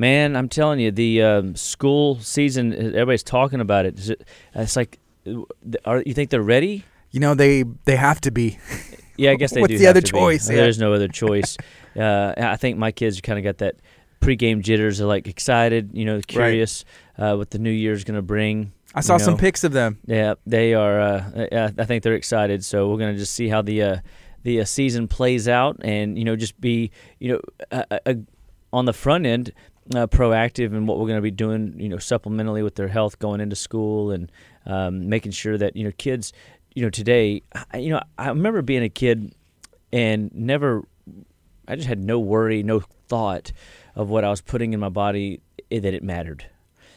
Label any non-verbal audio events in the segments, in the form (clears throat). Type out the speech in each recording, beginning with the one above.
Man, I'm telling you, the um, school season. Everybody's talking about it. It's like, uh, are you think they're ready? You know they they have to be. Yeah, I guess (laughs) they What's do. the have other to choice? Yeah. There's no other choice. (laughs) uh, I think my kids kind of got that pregame jitters. They're like excited, you know, curious uh, what the new year's going to bring. I saw you some pics of them. Yeah, they are. Uh, uh, I think they're excited. So we're gonna just see how the uh, the uh, season plays out, and you know, just be you know uh, uh, on the front end uh, proactive in what we're gonna be doing. You know, supplementally with their health going into school, and um, making sure that you know kids. You know, today, I, you know, I remember being a kid and never. I just had no worry, no thought of what I was putting in my body eh, that it mattered.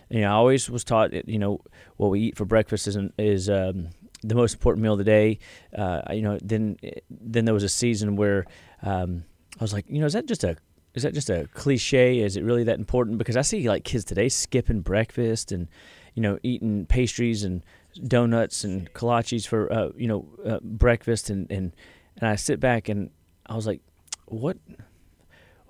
You know, I always was taught, eh, you know, what we eat for breakfast isn't is um, the most important meal of the day. Uh, you know, then then there was a season where um, I was like, you know, is that just a is that just a cliche? Is it really that important? Because I see like kids today skipping breakfast and you know eating pastries and donuts and kolaches for uh, you know uh, breakfast and, and and I sit back and I was like, what?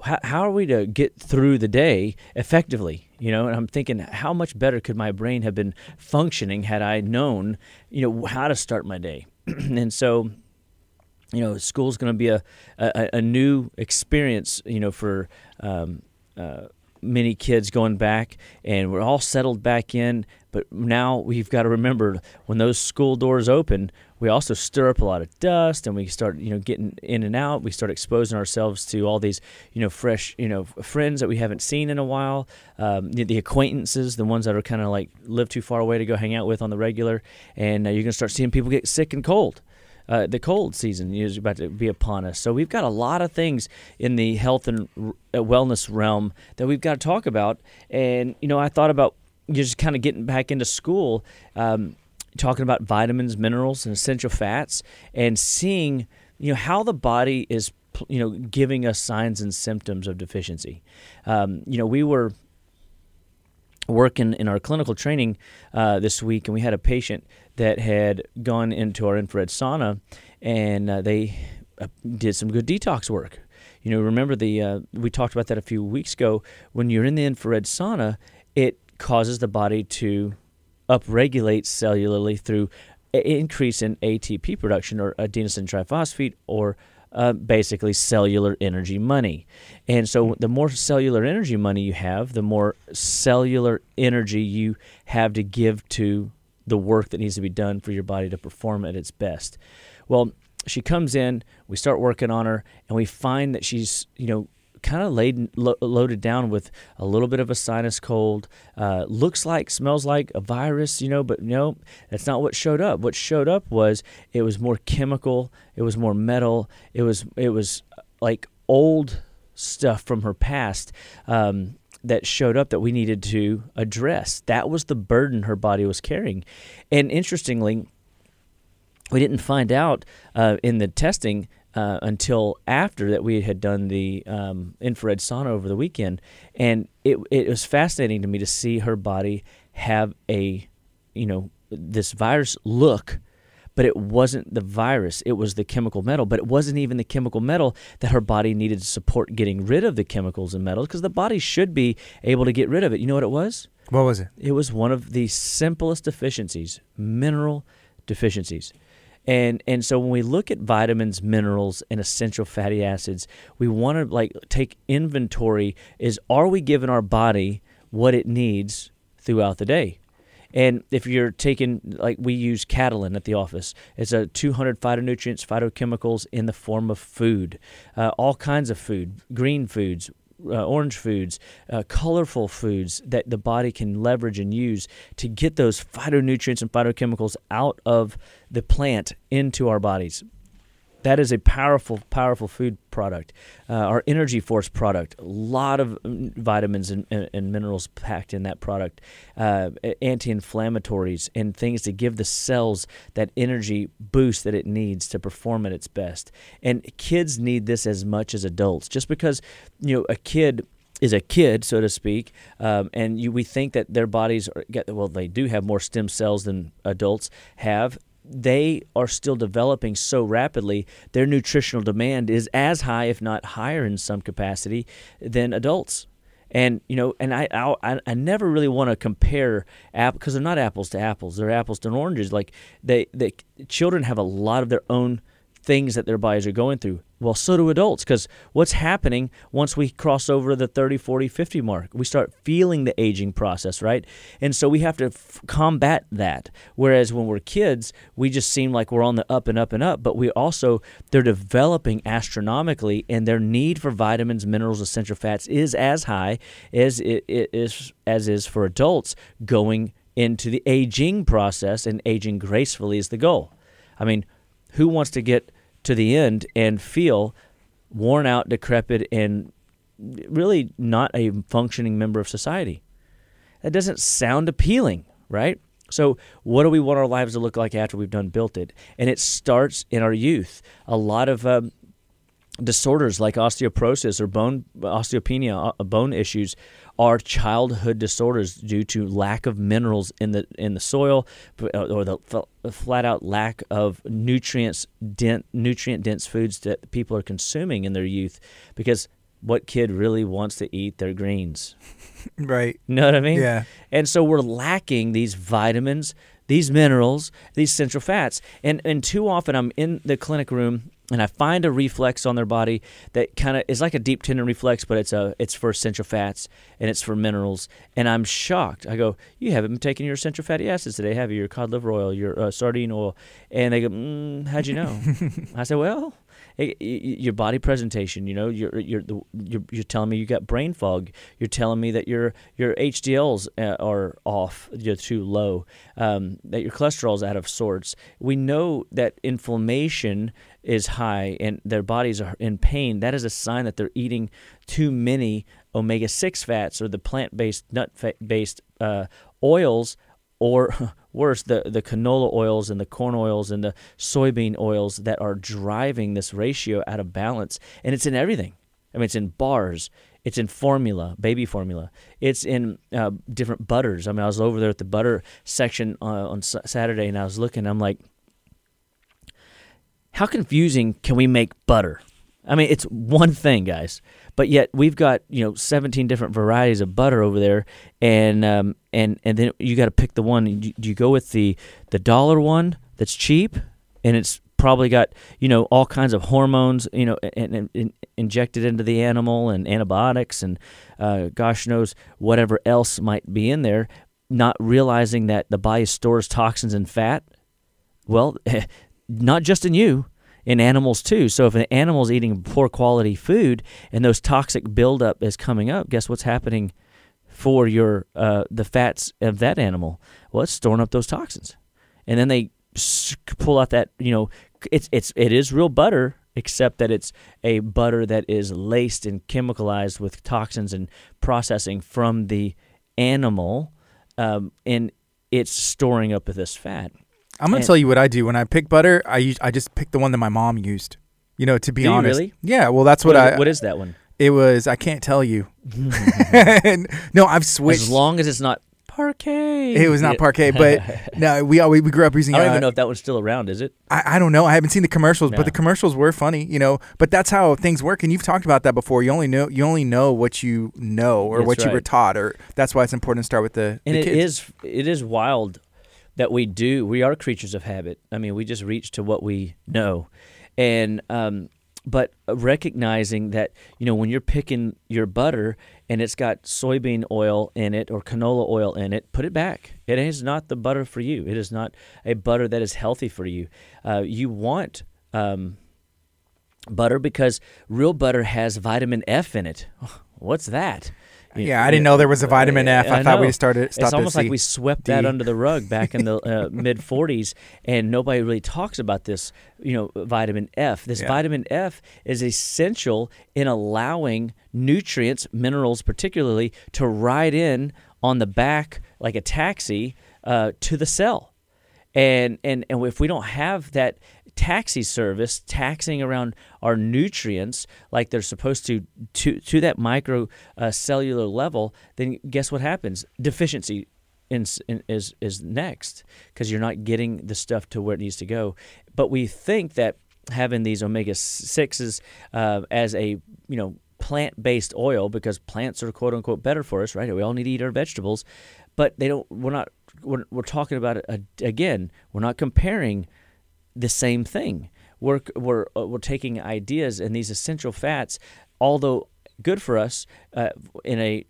How, how are we to get through the day effectively? You know, and I'm thinking, how much better could my brain have been functioning had I known, you know, how to start my day? (clears throat) and so, you know, school's going to be a, a a new experience, you know, for um, uh, many kids going back, and we're all settled back in. But now we've got to remember when those school doors open, we also stir up a lot of dust, and we start, you know, getting in and out. We start exposing ourselves to all these, you know, fresh, you know, friends that we haven't seen in a while, um, the, the acquaintances, the ones that are kind of like live too far away to go hang out with on the regular, and uh, you're gonna start seeing people get sick and cold uh, the cold season is about to be upon us. So we've got a lot of things in the health and uh, wellness realm that we've got to talk about. And you know, I thought about just kind of getting back into school, um, talking about vitamins, minerals, and essential fats, and seeing you know how the body is you know giving us signs and symptoms of deficiency. Um, you know, we were working in our clinical training uh, this week, and we had a patient that had gone into our infrared sauna, and uh, they uh, did some good detox work. You know, remember the uh, we talked about that a few weeks ago. When you're in the infrared sauna, it causes the body to upregulate cellularly through increase in ATP production or adenosine triphosphate or uh, basically cellular energy money. And so the more cellular energy money you have, the more cellular energy you have to give to the work that needs to be done for your body to perform at its best. Well, she comes in, we start working on her, and we find that she's, you know, kind of laden, lo- loaded down with a little bit of a sinus cold. Uh, looks like, smells like a virus, you know, but no, that's not what showed up. What showed up was it was more chemical, it was more metal, it was it was uh, like old stuff from her past. Um, that showed up that we needed to address. That was the burden her body was carrying. And interestingly, we didn't find out uh, in the testing uh, until after that we had done the um, infrared sauna over the weekend, and it it was fascinating to me to see her body have a, you know, this virus look, but it wasn't the virus. It was the chemical metal, but it wasn't even the chemical metal that her body needed to support getting rid of the chemicals and metals because the body should be able to get rid of it. You know what it was? What was it? It was one of the simplest deficiencies, mineral deficiencies. And and so when we look at vitamins, minerals, and essential fatty acids, we want to like take inventory is are we giving our body what it needs throughout the day? And if you're taking, like we use Catalyn at the office, it's a 200 phytonutrients, phytochemicals in the form of food, uh, all kinds of food, green foods, uh, orange foods, uh, colorful foods that the body can leverage and use to get those phytonutrients and phytochemicals out of the plant into our bodies. That is a powerful, powerful food product. Uh, our Energy Force product, a lot of mm, vitamins and, and, and minerals packed in that product, uh, anti inflammatories, and things to give the cells that energy boost that it needs to perform at its best. And kids need this as much as adults. Just because, you know, a kid is a kid, so to speak, um, and you, we think that their bodies are, well, they do have more stem cells than adults have they are still developing so rapidly, their nutritional demand is as high, if not higher in some capacity, than adults. and you know, and I I, I never really want to compare apple because they're not apples to apples. They're apples to oranges. Like they, they children have a lot of their own things that their bodies are going through. Well, so do adults because what's happening once we cross over the 30, 40, 50 mark? We start feeling the aging process, right? And so we have to f- combat that. Whereas when we're kids, we just seem like we're on the up and up and up, but we also, they're developing astronomically and their need for vitamins, minerals, essential fats is as high as it is, as is for adults going into the aging process and aging gracefully is the goal. I mean, who wants to get to the end and feel worn out, decrepit, and really not a functioning member of society? That doesn't sound appealing, right? So, what do we want our lives to look like after we've done built it? And it starts in our youth. A lot of um, disorders like osteoporosis or bone osteopenia, uh, bone issues, are childhood disorders due to lack of minerals in the in the soil or the flat out lack of nutrients dense, nutrient dense foods that people are consuming in their youth because what kid really wants to eat their greens? (laughs) Right. You know what i mean? Yeah. And so we're lacking these vitamins these minerals these central fats. And and too often i'm in the clinic room and I find a reflex on their body that kind of is like a deep tendon reflex, but it's a it's for essential fats and it's for minerals. And I'm shocked. I go, "You haven't been taking your essential fatty acids today, have you? Your cod liver oil, your uh, sardine oil?" And they go, mm, "How'd you know?" (laughs) I said, "Well." your body presentation. You know, you're you're you're you're telling me you got brain fog. You're telling me that your your HDLs uh, are off. You're too low. Um, that your cholesterol's out of sorts. We know that inflammation is high and their bodies are in pain. That is a sign that they're eating too many omega six fats or the plant based nut based uh, oils or (laughs) worse, the, the canola oils and the corn oils and the soybean oils that are driving this ratio out of balance. And it's in everything. I mean, it's in bars, it's in formula, baby formula, it's in uh, different butters. I mean, I was over there at the butter section uh, on S- Saturday and I was looking, I'm like, how confusing can we make butter? I mean, it's one thing, guys. But yet we've got you know 17 different varieties of butter over there, and um, and and then you got to pick the one. Do you go with the the dollar one that's cheap, and it's probably got you know all kinds of hormones you know and, and, and injected into the animal and antibiotics and uh, gosh knows whatever else might be in there, not realizing that the body stores toxins and fat. Well, (laughs) not just in you in animals too. So if an animal is eating poor quality food and those toxic buildup is coming up, guess what's happening for your uh, the fats of that animal? Well, it's storing up those toxins, and then they pull out that you know it's it's it is real butter except that it's a butter that is laced and chemicalized with toxins and processing from the animal um, and it's storing up this fat I'm gonna And- tell you what I do when I pick butter. I use, I just pick the one that my mom used. You know, to be Do honest. really? Yeah. Well, that's what, I. what is that one? it was. I can't tell you. (laughs) (laughs) no, I've switched. As long as it's not Parkay. it was not Parkay, but (laughs) no, we all we, grew up using. I don't uh, even know if that one's still around. Is it? I, I don't know. I haven't seen the commercials, Yeah. but the commercials were funny, you know. But that's how things work, and you've talked about that before. You only know you only know what you know or That's what you were taught, or that's why it's important to start with the, And the it kids. is it is wild that we do. We are creatures of habit. I mean, we just reach to what we know, and um, but recognizing that you know when you're picking your butter and it's got soybean oil in it or canola oil in it, put it back. It is not the butter for you. It is not a butter that is healthy for you. Uh, you want. Um, butter because real butter has vitamin F in it. (laughs) What's that? Yeah, I didn't know there was a vitamin F. I, thought we started It's almost like we swept that under the rug back in the uh, (laughs) mid 40s, and nobody really talks about this. You know, vitamin F. This Yeah. vitamin F is essential in allowing nutrients, minerals particularly, to ride in on the back like a taxi uh, to the cell. And, and and if we don't have that taxi service taxing around our nutrients like they're supposed to to to that micro uh, cellular level, then guess what happens? Deficiency in, in, is is next because you're not getting the stuff to where it needs to go. But we think that having these omega sixes uh, as a you know plant-based oil because plants are quote unquote better for us, right? We all need to eat our vegetables, but they don't. We're not. We're, we're talking about it again. We're not comparing the same thing. We're we're uh, we're taking ideas and these essential fats, although good for us uh, in a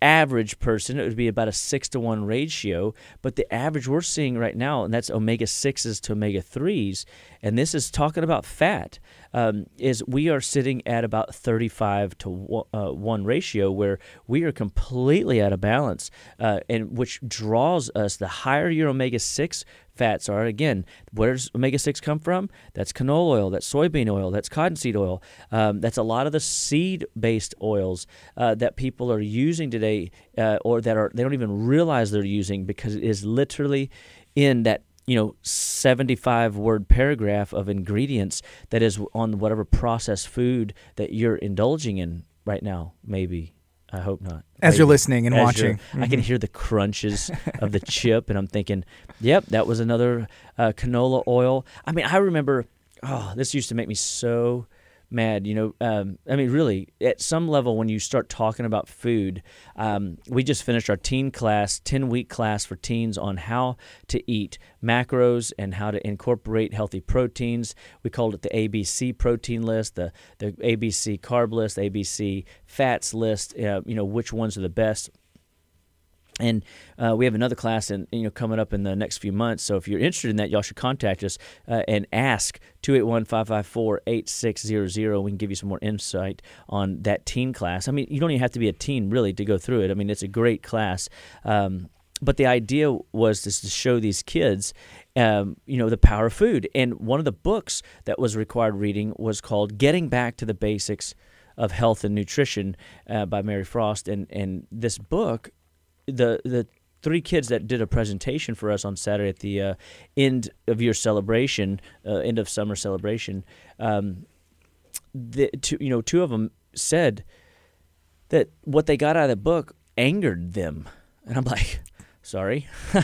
average person, it would be about a six to one ratio. But the average we're seeing right now, and that's omega sixes to omega threes, and this is talking about fat, um, is we are sitting at about 35 to one, uh, one ratio where we are completely out of balance, uh, and which draws us the higher your omega six fats are. Again, where does omega 6 come from? That's canola oil, that's soybean oil, that's cottonseed oil. Um, that's a lot of the seed based oils uh, that people are using today uh, or that are they don't even realize they're using because it is literally in that you know 75 word paragraph of ingredients that is on whatever processed food that you're indulging in right now maybe I hope not. As you're listening and watching, mm-hmm. I can mm-hmm. hear the crunches of the chip, and I'm thinking, "Yep, that was another uh, canola oil." I mean, I remember, oh, this used to make me so mad. You know, um, I mean, really, at some level, when you start talking about food, um, we just finished our teen class, 10 week class for teens on how to eat macros and how to incorporate healthy proteins. We called it the ABC protein list, the, the ABC carb list, ABC fats list, uh, you know, which ones are the best and uh, we have another class in, you know coming up in the next few months. So if you're interested in that, y'all should contact us uh, and ask 281-554-8600. We can give you some more insight on that teen class. I mean, you don't even have to be a teen really to go through it. I mean, it's a great class. Um, but the idea was just to show these kids, um, you know, the power of food. And one of the books that was required reading was called "Getting Back to the Basics." of health and nutrition uh, by Mary Frost, and and this book the the three kids that did a presentation for us on Saturday at the uh, end of your celebration, uh, end of summer celebration. Um, the two, you know, two of them said that what they got out of the book angered them, and I'm like, sorry. (laughs)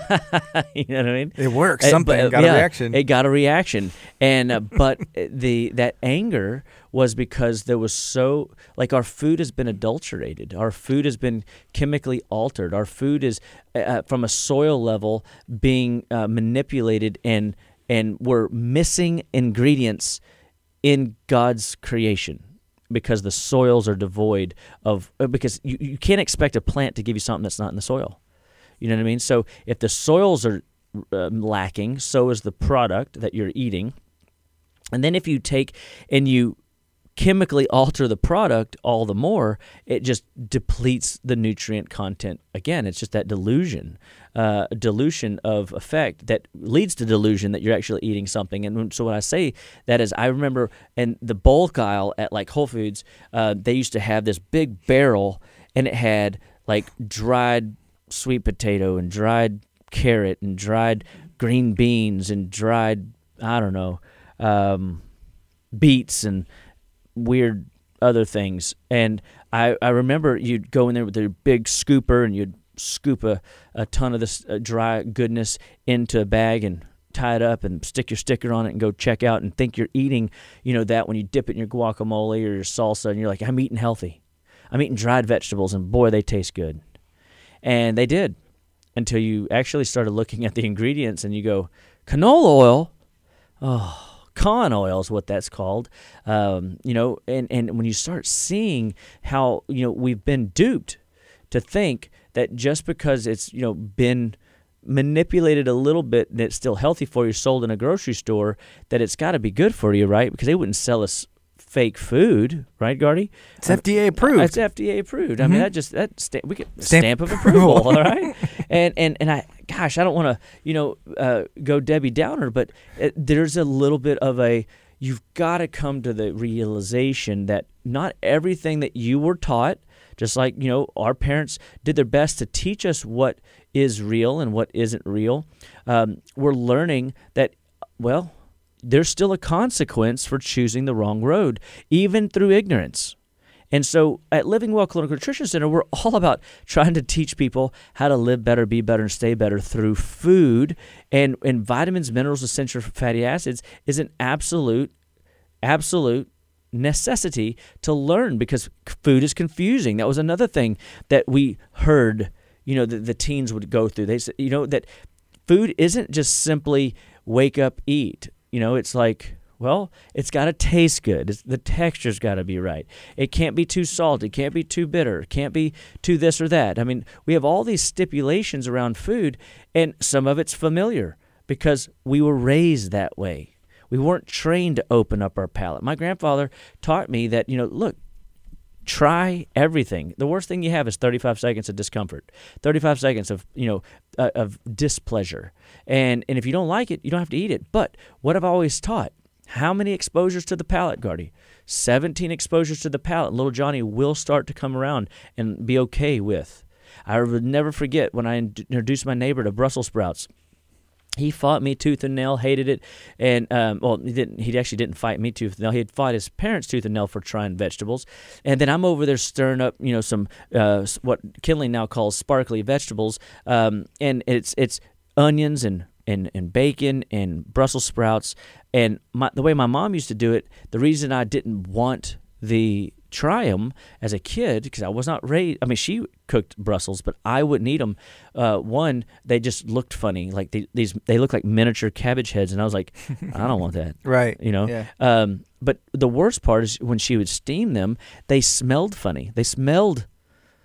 you know what I mean? It works. Something but, got yeah, a reaction. It got a reaction, and uh, but the that anger was because there was so like our food has been adulterated. Our food has been chemically altered. Our food is uh, uh from a soil level being uh, manipulated, and and we're missing ingredients in God's creation because the soils are devoid of uh, because you, you can't expect a plant to give you something that's not in the soil you know what I mean? So if the soils are uh, lacking, so is the product that you're eating. And then if you take and you chemically alter the product all the more, it just depletes the nutrient content. Again, it's just that delusion, uh, dilution of effect that leads to delusion that you're actually eating something. And so when I say that is, I remember in the bulk aisle at like Whole Foods, uh, they used to have this big barrel and it had like dried sweet potato and dried carrot and dried green beans and dried I don't know um, beets and weird other things. And I, I remember you'd go in there with a big scooper and you'd scoop a, a ton of this uh, dry goodness into a bag and tie it up and stick your sticker on it and go check out and think you're eating, you know, that when you dip it in your guacamole or your salsa and you're like, I'm eating healthy. I'm eating dried vegetables and boy, they taste good. And they did until you actually started looking at the ingredients and you go, canola oil? Oh, con oil is what that's called. Um, you know, and, and when you start seeing how, you know, we've been duped to think that just because it's, you know, been manipulated a little bit and it's still healthy for you, sold in a grocery store, that it's got to be good for you, right? Because they wouldn't sell us fake food, right, Gardy? It's um, FDA approved. It's FDA approved. Mm-hmm. I mean, mm-hmm. that just that sta- we get stamp, stamp of approval, all right. And and and I, gosh, I don't want to, you know, uh, go Debbie Downer, but it, there's a little bit of a you've got to come to the realization that not everything that you were taught just like you know our parents did their best to teach us what is real and what isn't real um, we're learning that well there's still a consequence for choosing the wrong road, even through ignorance. And so at Living Well Clinical Nutrition Center, we're (laughs) all about trying to teach people how to live better, be better, and stay better through food. And, and vitamins, minerals, essential fatty acids is an absolute, absolute necessity to learn because food is confusing. That was another thing that we heard, you know, that the teens would go through. They said, you know, that food isn't just simply wake up, eat. You know, it's like, well, it's got to taste good. It's, the texture's got to be right. It can't be too salty. It can't be too bitter. It can't be too this or that. I mean, we have all these stipulations around food, and some of it's familiar because we were raised that way. We weren't trained to open up our palate. My grandfather taught me that, you know, look, try everything. The worst thing you have is 35 seconds of discomfort, 35 seconds of, you know, uh, of displeasure. And and if you don't like it, you don't have to eat it. But what I've always taught, how many exposures to the palate, Gardy? 17 exposures to the palate. Little Johnny will start to come around and be okay with. I would never forget when I introduced my neighbor to Brussels sprouts he fought me tooth and nail, hated it, and um, well, he didn't. He actually didn't fight me tooth and nail. He had fought his parents tooth and nail for trying vegetables, and then I'm over there stirring up, you know, some uh, what Kinley now calls sparkly vegetables, um, and it's it's onions and and, and bacon and Brussels sprouts, and my, the way my mom used to do it. The reason I didn't want the try them as a kid because I was not raised. I mean, she cooked Brussels, but I wouldn't eat them. Uh, one, they just looked funny, like they, these. They look like miniature cabbage heads, and I was like, I don't want that. (laughs) Right. You know. Yeah. Um, but the worst part is when she would steam them, they smelled funny. They smelled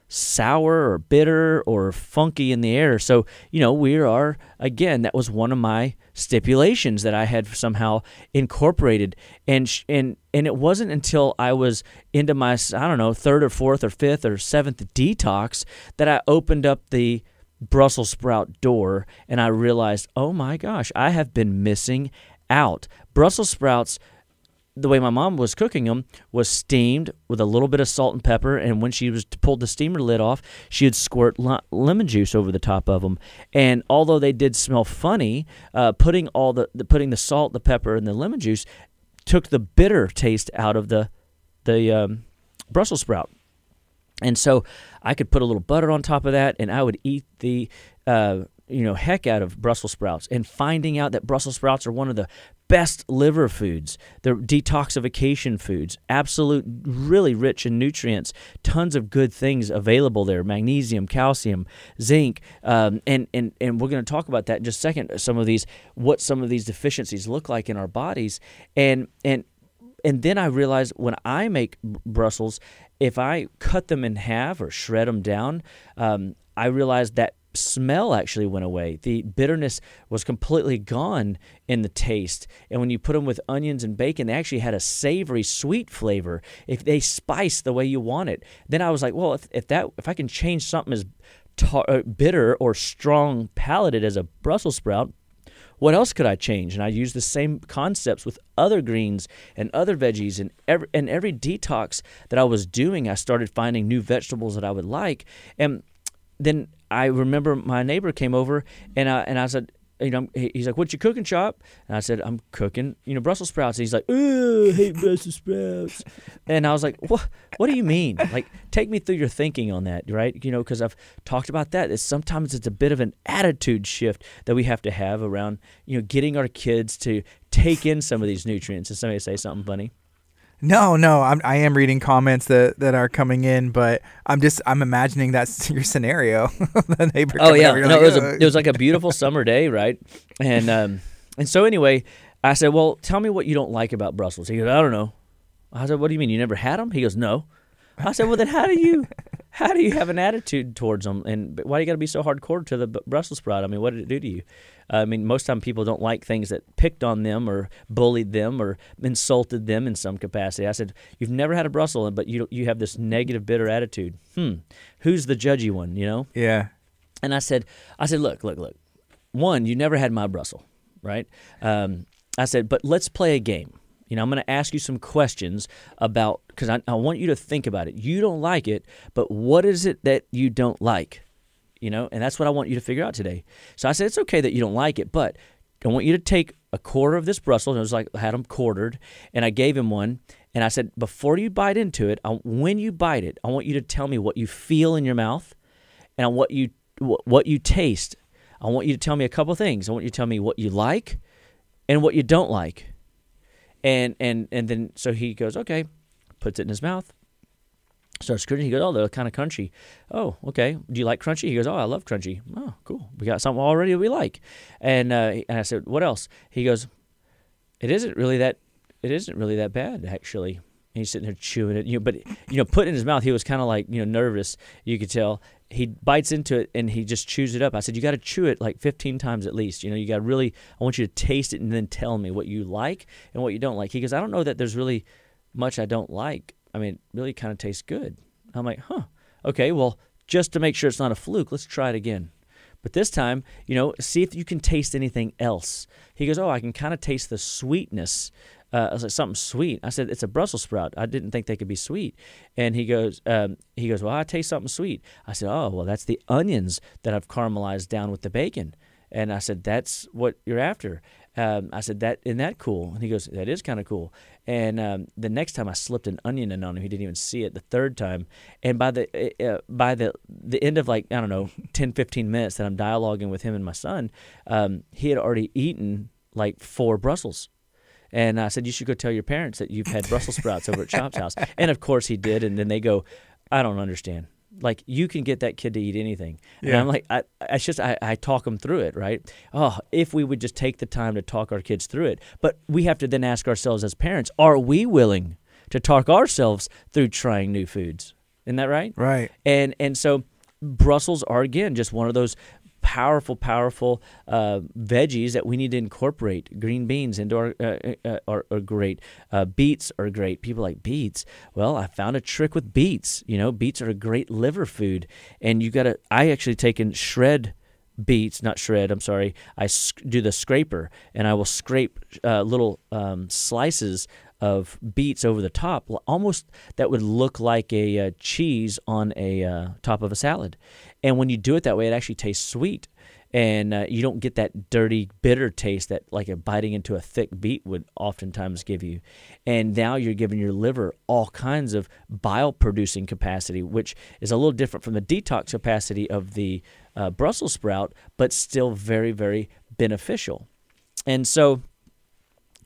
sour or bitter or funky in the air. So, you know, we are, again, that was one of my stipulations that I had somehow incorporated. And, and, and it wasn't until I was into my, I don't know, third or fourth or fifth or seventh detox that I opened up the Brussels sprout door and I realized, oh my gosh, I have been missing out. Brussels sprouts the way my mom was cooking them was steamed with a little bit of salt and pepper, and when she was pulled the steamer lid off, she would squirt lemon juice over the top of them. And although they did smell funny, uh, putting all the, the putting the salt, the pepper, and the lemon juice took the bitter taste out of the the um, Brussels sprout. And so I could put a little butter on top of that, and I would eat the uh, you know heck out of Brussels sprouts. And finding out that Brussels sprouts are one of the best liver foods. They're detoxification foods, absolute, really rich in nutrients. Tons of good things available there: magnesium, calcium, zinc, um, and and and we're going to talk about that in just a second. Some of these, what some of these deficiencies look like in our bodies, and and and then I realized when I make Brussels, if I cut them in half or shred them down, um, I realized that smell actually went away. The bitterness was completely gone in the taste. And when you put them with onions and bacon, they actually had a savory, sweet flavor. If they spice the way you want it, then I was like, well, if, if that if I can change something as tar- uh, bitter or strong palated as a Brussels sprout, what else could I change? And I used the same concepts with other greens and other veggies and every and every detox that I was doing, I started finding new vegetables that I would like. And then I remember my neighbor came over and I and I said, you know, he's like, "What you cooking, Chop?" And I said, "I'm cooking, you know, Brussels sprouts." And he's like, "Oh, I hate Brussels sprouts." and I was like, "What? What do you mean? Like, take me through your thinking on that, right? You know, because I've talked about that. It's sometimes it's a bit of an attitude shift that we have to have around, you know, getting our kids to take in some of these nutrients. Did somebody say something funny? No, no, I'm, I am reading comments that, that are coming in, but I'm just I'm imagining that's (laughs) your scenario. (laughs) the neighbor. Oh yeah, over, no, like, it was a, it was like a beautiful summer day, right? And um, and so anyway, I said, well, tell me what you don't like about Brussels. He goes, I don't know. I said, what do you mean you never had them? He goes, no. I said, well then how do you how do you have an attitude towards them? And why do you got to be so hardcore to the Brussels sprout? I mean, what did it do to you? I mean, most time people don't like things that picked on them or bullied them or insulted them in some capacity. I said, you've never had a Brussels, but you you have this negative, bitter attitude. Hmm, who's the judgy one? You know? yeah. And I said, I said, look, look, look. One, you never had my Brussels, right? Um, I said, but let's play a game. You know, I'm going to ask you some questions about because I, I want you to think about it. You don't like it, but what is it that you don't like? You know, and that's what I want you to figure out today. So I said, it's okay that you don't like it, but I want you to take a quarter of this Brussels. And it was like I had them quartered, and I gave him one. And I said, before you bite into it, I, when you bite it, I want you to tell me what you feel in your mouth, and what you wh- what you taste. I want you to tell me a couple things. I want you to tell me what you like and what you don't like. And and and then so he goes, okay. puts it in his mouth. Starts crunching. He goes, "Oh, they're kind of crunchy." Oh, okay. Do you like crunchy? He goes, "Oh, I love crunchy." Oh, cool. We got something already we like. And uh, and I said, "What else?" He goes, "It isn't really that. It isn't really that bad, actually." And he's sitting there chewing it, you know, but you know, put it in his mouth. He was kind of like you know nervous. You could tell. He bites into it and he just chews it up. I said, "You got to chew it like 15 times at least. You know, you got to really. I want you to taste it and then tell me what you like and what you don't like." He goes, "I don't know that there's really much I don't like." I mean, really kind of tastes good. I'm like, huh, okay, well, just to make sure it's not a fluke, let's try it again. But this time, you know, see if you can taste anything else. He goes, oh, I can kind of taste the sweetness. Uh, I was like, something sweet. I said, it's a Brussels sprout. I didn't think they could be sweet. And he goes, um, he goes, well, I taste something sweet. I said, oh, well, that's the onions that I've caramelized down with the bacon. And I said, that's what you're after. Um, I said, that isn't that cool? And he goes, that is kind of cool. And um, the next time I slipped an onion in on him, he didn't even see it. The third time, and by the uh, by the the end of like I don't know (laughs) 10, 15 minutes that I'm dialoguing with him and my son, um, he had already eaten like four Brussels. And I said, you should go tell your parents that you've had Brussels sprouts over at Chop's house. (laughs) And of course he did. And then they go, I don't understand like you can get that kid to eat anything. Yeah. And I'm like, I, I just, I, I talk them through it, right? Oh, if we would just take the time to talk our kids through it. But we have to then ask ourselves as parents, are we willing to talk ourselves through trying new foods? Isn't that right? Right. And, and so Brussels are again just one of those powerful, powerful uh, veggies that we need to incorporate. Green beans into our uh, uh, are, are, great. Uh, beets are great. People like beets. Well, I found a trick with beets. You know, beets are a great liver food, and you got to. I actually take and shred beets, not shred. I'm sorry. I sc- do the scraper, and I will scrape uh, little um, slices of beets over the top, almost that would look like a uh, cheese on a uh, top of a salad. And when you do it that way, it actually tastes sweet. And uh, you don't get that dirty, bitter taste that like a biting into a thick beet would oftentimes give you. And now you're giving your liver all kinds of bile producing capacity, which is a little different from the detox capacity of the uh, Brussels sprout, but still very, very beneficial. And so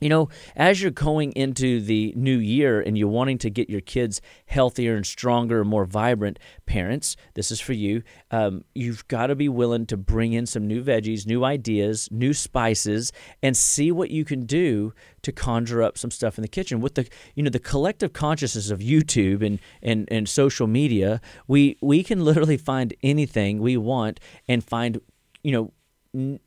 you know, as you're going into the new year and you're wanting to get your kids healthier and stronger, and more vibrant, parents, this is for you. Um, you've got to be willing to bring in some new veggies, new ideas, new spices, and see what you can do to conjure up some stuff in the kitchen. With the you know the collective consciousness of YouTube and and, and social media, we we can literally find anything we want and find you know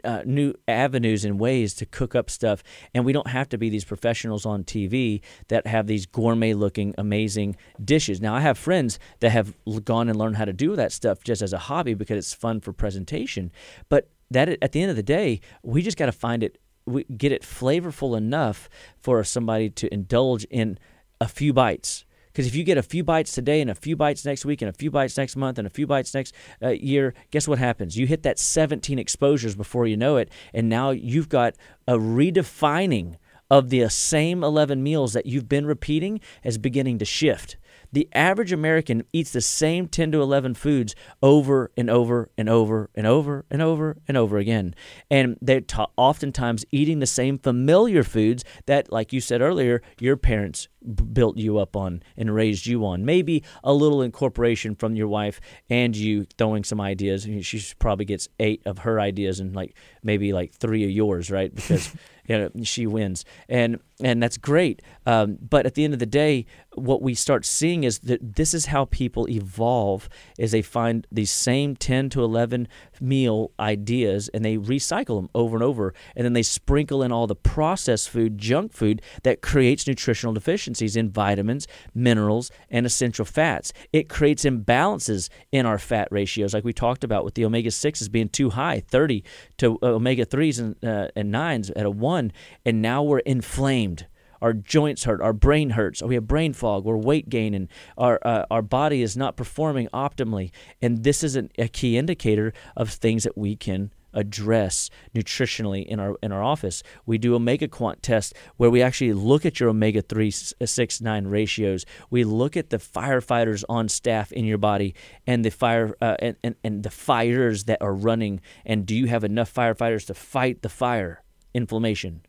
uh, new avenues and ways to cook up stuff, and we don't have to be these professionals on TV that have these gourmet looking, amazing dishes. Now, I have friends that have gone and learned how to do that stuff just as a hobby because it's fun for presentation. But that at the end of the day, we just got to find it, we get it flavorful enough for somebody to indulge in a few bites because if you get a few bites today and a few bites next week and a few bites next month and a few bites next uh, year, guess what happens? You hit that 17 exposures before you know it, and now you've got a redefining of the same 11 meals that you've been repeating is beginning to shift. The average American eats the same 10 to 11 foods over and over and over and over and over and over again. And they're oftentimes eating the same familiar foods that, like you said earlier, your parents b- built you up on and raised you on. Maybe a little incorporation from your wife and you throwing some ideas. She probably gets eight of her ideas and like maybe like three of yours, right? Because (laughs) you know, she wins, and and that's great. Um, but at the end of the day, what we start seeing is that this is how people evolve: is they find these same ten to eleven meal ideas and they recycle them over and over, and then they sprinkle in all the processed food, junk food that creates nutritional deficiencies in vitamins, minerals, and essential fats. It creates imbalances in our fat ratios, like we talked about with the omega sixes being too high, thirty to uh, omega threes and uh, and nines at a one, and now we're inflamed our joints hurt, our brain hurts, we have brain fog, we're weight gaining, our uh, our body is not performing optimally, and this is an, a key indicator of things that we can address nutritionally in our in our office. We do OmegaQuant test where we actually look at your omega 3 6 9 ratios. We look at the firefighters on staff in your body and the fire uh, and, and and the fires that are running. And do you have enough firefighters to fight the fire inflammation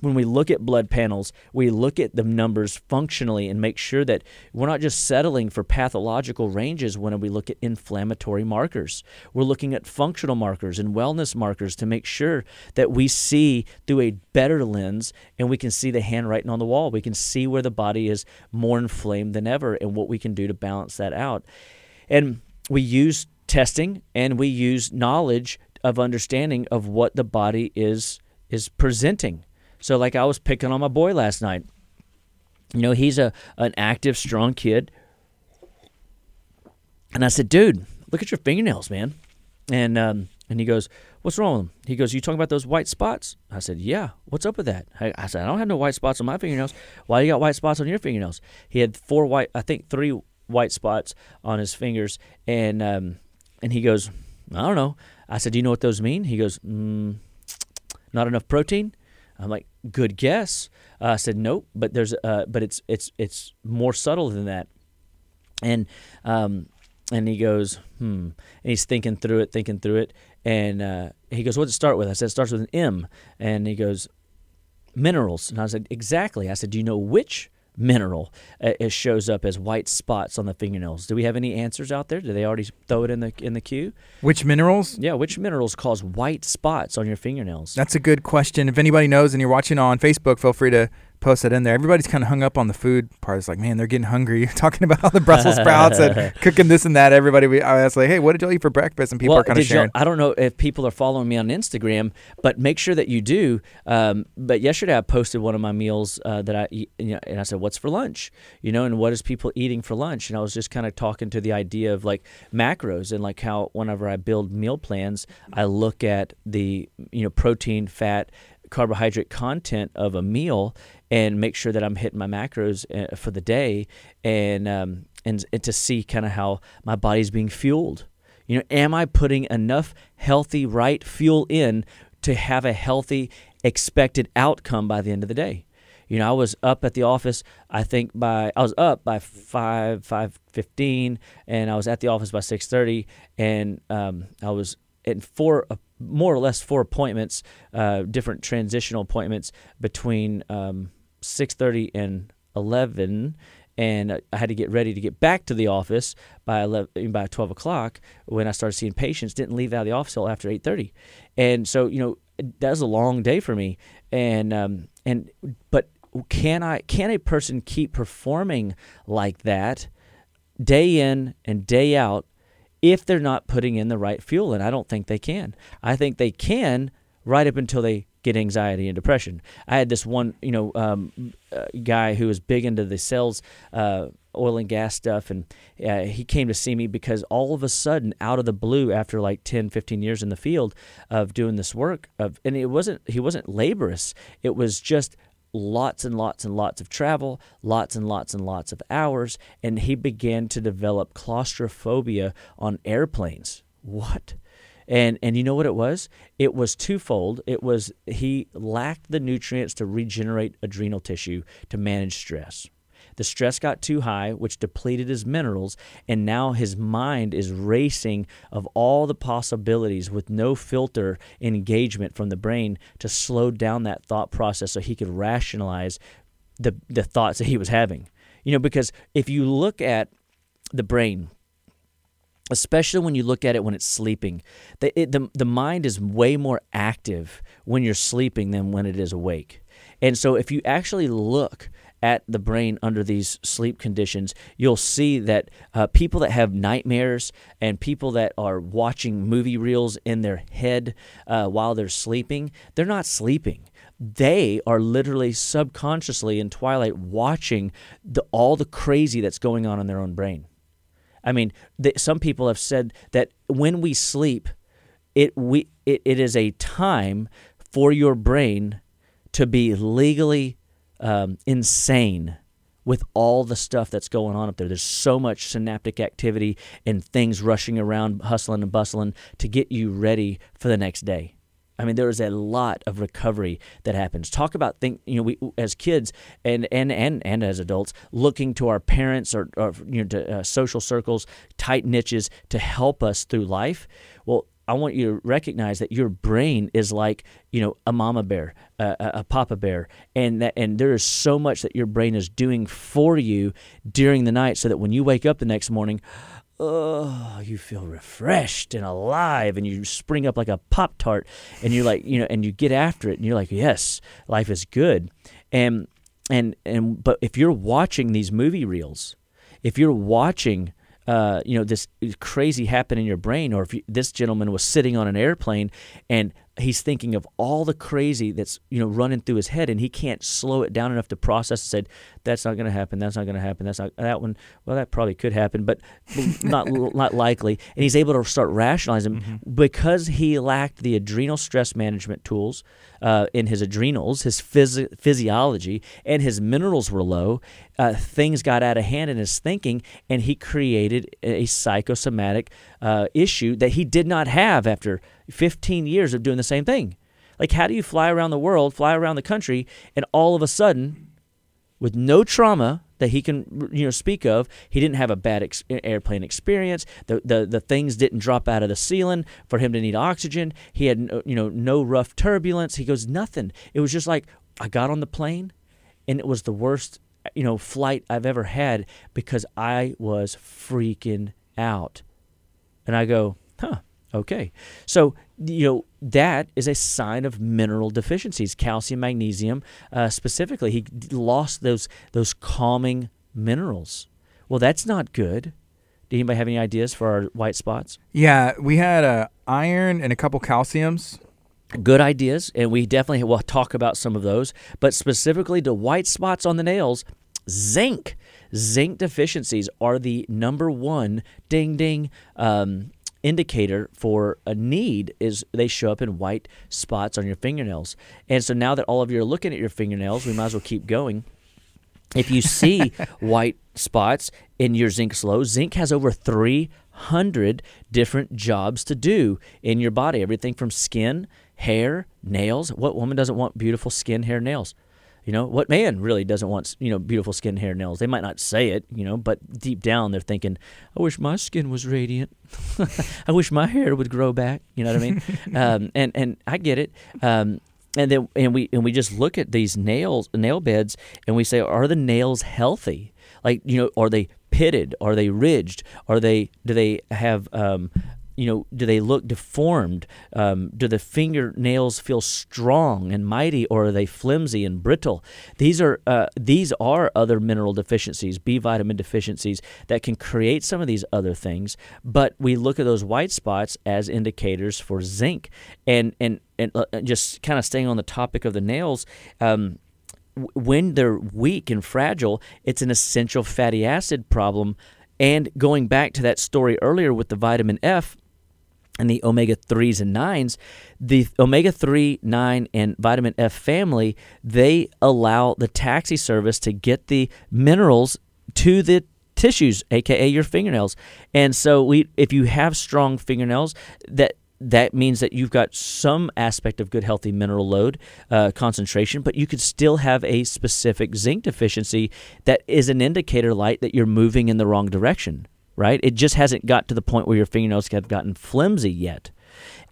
when we look at blood panels, we look at the numbers functionally and make sure that we're not just settling for pathological ranges when we look at inflammatory markers. We're looking at functional markers and wellness markers to make sure that we see through a better lens and we can see the handwriting on the wall. We can see where the body is more inflamed than ever and what we can do to balance that out. And we use testing and we use knowledge of understanding of what the body is is presenting so like I was picking on my boy last night. You know, he's a an active, strong kid. And I said, dude, look at your fingernails, man. And um, and he goes, what's wrong with them? He goes, you talking about those white spots? I said, yeah. What's up with that? I, I said, I don't have no white spots on my fingernails. Why you got white spots on your fingernails? He had four white, I think three white spots on his fingers, and um, and he goes, I don't know. I said, do you know what those mean? He goes, mm, not enough protein. I'm like, good guess. Uh, I said, nope, but there's, uh, but it's it's it's more subtle than that. And um, and he goes, hmm. And he's thinking through it, thinking through it, and uh, he goes, what does it start with? I said, it starts with an M. And he goes, minerals. And I said, exactly. I said, do you know which mineral uh, it shows up as white spots on the fingernails. Do we have any answers out there? Do they already throw it in the in the queue? Which minerals? Yeah, which minerals cause white spots on your fingernails? That's a good question. If anybody knows and you're watching on Facebook, feel free to post that in there. Everybody's kind of hung up on the food part. It's like, man, they're getting hungry. (laughs) You're talking about all the Brussels sprouts and (laughs) cooking this and that. Everybody, we, I was like, hey, what did y'all eat for breakfast? And people well, are kind of sharing. I don't know if people are following me on Instagram, but make sure that you do. Um, but yesterday I posted one of my meals uh, that I eat, you know, and I said, what's for lunch? You know, and what is people eating for lunch? And I was just kind of talking to the idea of like macros and like how whenever I build meal plans, I look at the you know protein, fat, carbohydrate content of a meal and make sure that I'm hitting my macros uh, for the day and um, and, and to see kind of how my body's being fueled. You know, am I putting enough healthy right fuel in to have a healthy expected outcome by the end of the day? You know, I was up at the office. I think by I was up by five five fifteen, and I was at the office by six thirty, and um, I was in four more or less four appointments, uh, different transitional appointments between um, 6:30 and 11, and I had to get ready to get back to the office by 11, by 12 o'clock when I started seeing patients. Didn't leave out of the office till after 8:30, and so you know that was a long day for me. And um, and but can I can a person keep performing like that day in and day out if they're not putting in the right fuel? And I don't think they can. I think they can right up until they get anxiety and depression. I had this one, you know, um, uh, guy who was big into the sales, uh, oil and gas stuff, and uh, he came to see me because all of a sudden, out of the blue, after like 10, 15 years in the field of doing this work, of and it wasn't he wasn't laborious. It was just lots and lots and lots of travel, lots and lots and lots of hours, and he began to develop claustrophobia on airplanes. What? And and you know what it was? It was twofold. It was he lacked the nutrients to regenerate adrenal tissue to manage stress. The stress got too high, which depleted his minerals, and now his mind is racing of all the possibilities with no filter engagement from the brain to slow down that thought process so he could rationalize the the thoughts that he was having. You know, because if you look at the brain, especially when you look at it when it's sleeping. The, it, the, the mind is way more active when you're sleeping than when it is awake. And so if you actually look at the brain under these sleep conditions, you'll see that uh, people that have nightmares and people that are watching movie reels in their head uh, while they're sleeping, they're not sleeping they are literally subconsciously in twilight watching the, all the crazy that's going on in their own brain. I mean, some people have said that when we sleep, it we it, it is a time for your brain to be legally um, insane with all the stuff that's going on up there. There's so much synaptic activity and things rushing around, hustling and bustling to get you ready for the next day. I mean, there is a lot of recovery that happens. Talk about think you know we as kids and and and and as adults looking to our parents or, or you know to uh, social circles, tight niches to help us through life. Well, I want you to recognize that your brain is like you know a mama bear, a, a, a papa bear, and that and there is so much that your brain is doing for you during the night, so that when you wake up the next morning, oh, you feel refreshed and alive, and you spring up like a pop tart, and you're like you know, and you get after it, and you're like, yes, life is good, and and and but if you're watching these movie reels, if you're watching uh, you know this crazy happen in your brain, or if you, this gentleman was sitting on an airplane and he's thinking of all the crazy that's you know running through his head, and he can't slow it down enough to process. And said, "That's not going to happen. That's not going to happen. That's not that one. Well, that probably could happen, but (laughs) not not likely." And he's able to start rationalizing mm-hmm. because he lacked the adrenal stress management tools uh, in his adrenals, his phys- physiology, and his minerals were low. Uh, things got out of hand in his thinking, and he created a psychosomatic uh, issue that he did not have after 15 years of doing the same thing. Like, how do you fly around the world, fly around the country, and all of a sudden, with no trauma that he can you know speak of, he didn't have a bad ex- airplane experience. The, the the things didn't drop out of the ceiling for him to need oxygen. He had no, you know no rough turbulence. He goes nothing. It was just like I got on the plane, and it was the worst you know flight I've ever had because I was freaking out. And I go, huh, Okay. So, you know, that is a sign of mineral deficiencies, calcium, magnesium uh, specifically. He lost those, those calming minerals. Well, that's not good. Did anybody have any ideas for our white spots? Yeah, we had uh, iron and a couple calciums. Good ideas, and we definitely will talk about some of those. But specifically to white spots on the nails, zinc. Zinc deficiencies are the number one ding ding um, indicator for a need is they show up in white spots on your fingernails. And so now that all of you are looking at your fingernails, we might as well keep going. If you see (laughs) white spots in your zinc slow, zinc has over 300 different jobs to do in your body. Everything from skin, hair, nails. What woman doesn't want beautiful skin, hair, nails? You know, what man really doesn't want, you know, beautiful skin, hair, nails? They might not say it, you know, but deep down they're thinking, I wish my skin was radiant. (laughs) I wish my hair would grow back. You know what I mean? (laughs) um, and, and I get it. Um, and then and we and we just look at these nails nail beds and we say are the nails healthy like you know are they pitted are they ridged are they do they have um, you know, do they look deformed? Um, do the fingernails feel strong and mighty, or are they flimsy and brittle? These are uh, these are other mineral deficiencies, B vitamin deficiencies that can create some of these other things. But we look at those white spots as indicators for zinc, and and and uh, just kind of staying on the topic of the nails. Um, when they're weak and fragile, it's an essential fatty acid problem. And going back to that story earlier with the vitamin F, and the omega 3s and 9s, the omega 3, 9, and vitamin F family, they allow the taxi service to get the minerals to the tissues, aka your fingernails. And so we if you have strong fingernails, that that means that you've got some aspect of good healthy mineral load uh, concentration but you could still have a specific zinc deficiency that is an indicator light that you're moving in the wrong direction right? It just hasn't got to the point where your fingernails have gotten flimsy yet.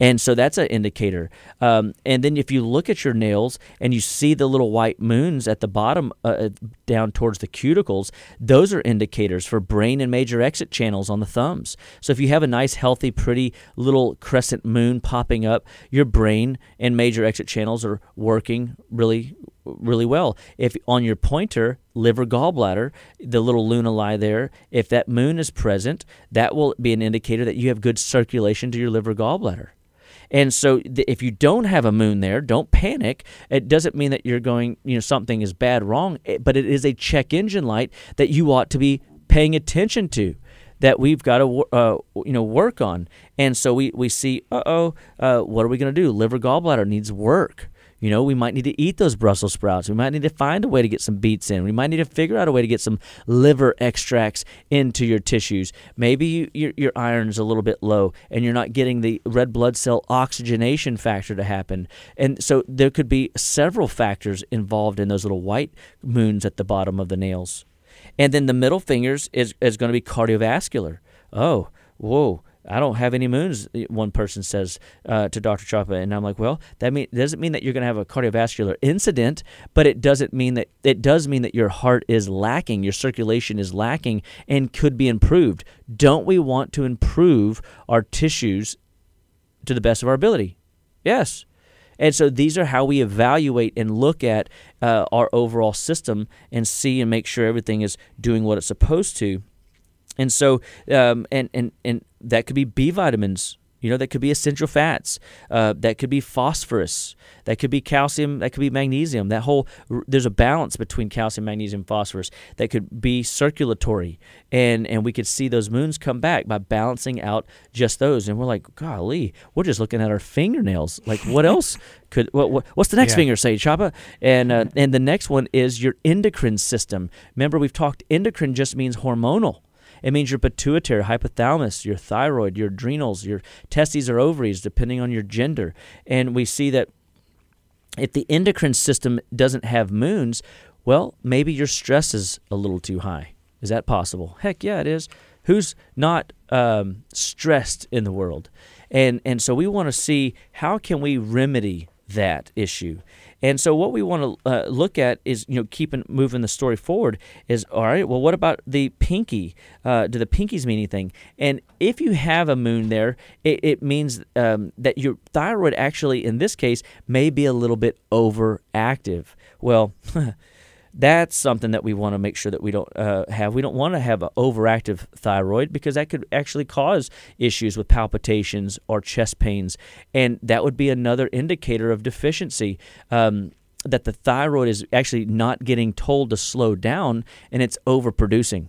And so that's an indicator. Um, and then if you look at your nails and you see the little white moons at the bottom, uh, uh, down towards the cuticles, those are indicators for brain and major exit channels on the thumbs. So if you have a nice, healthy, pretty little crescent moon popping up, your brain and major exit channels are working really really well. If on your pointer, liver, gallbladder, the little luna lie there, if that moon is present, that will be an indicator that you have good circulation to your liver, gallbladder. And so if you don't have a moon there, don't panic. It doesn't mean that you're going, you know, something is bad wrong, eh, but it is a check engine light that you ought to be paying attention to that we've got to uh, you know work on. And so we we see, uh-oh, uh, what are we going to do? Liver gallbladder needs work. You know, we might need to eat those Brussels sprouts. We might need to find a way to get some beets in. We might need to figure out a way to get some liver extracts into your tissues. Maybe you, your, your iron's a little bit low and you're not getting the red blood cell oxygenation factor to happen. And so there could be several factors involved in those little white moons at the bottom of the nails. And then the middle fingers is, is going to be cardiovascular. Oh, whoa I don't have any moons. One person says uh, to Dr. Chapa, and I'm like, well, that mean doesn't mean that you're going to have a cardiovascular incident, but it doesn't mean that it does mean that your heart is lacking, your circulation is lacking, and could be improved. Don't we want to improve our tissues to the best of our ability? Yes. And so these are how we evaluate and look at uh, our overall system and see and make sure everything is doing what it's supposed to. And so, um, and, and, and that could be B vitamins. You know, that could be essential fats. Uh, that could be phosphorus. That could be calcium. That could be magnesium. That whole there's a balance between calcium, magnesium, phosphorus. That could be circulatory, and and we could see those moons come back by balancing out just those. And we're like, golly, we're just looking at our fingernails. Like, what else (laughs) could? What, what what's the next yeah. finger say, Chapa? And uh, and the next one is your endocrine system. Remember, we've talked. Endocrine just means hormonal. It means your pituitary, hypothalamus, your thyroid, your adrenals, your testes or ovaries, depending on your gender. And we see that if the endocrine system doesn't have moons, well, maybe your stress is a little too high. Is that possible? Heck yeah, it is. Who's not um, stressed in the world? And and so we want to see how can we remedy that issue. And so what we want to uh, look at is, you know, keeping moving the story forward is all right. Well, what about the pinky? Uh, do the pinkies mean anything? And if you have a moon there, it, it means um, that your thyroid actually, in this case, may be a little bit overactive. Well. (laughs) that's something that we want to make sure that we don't uh, have. We don't want to have an overactive thyroid because that could actually cause issues with palpitations or chest pains, and that would be another indicator of deficiency. Um, that the thyroid is actually not getting told to slow down and it's overproducing.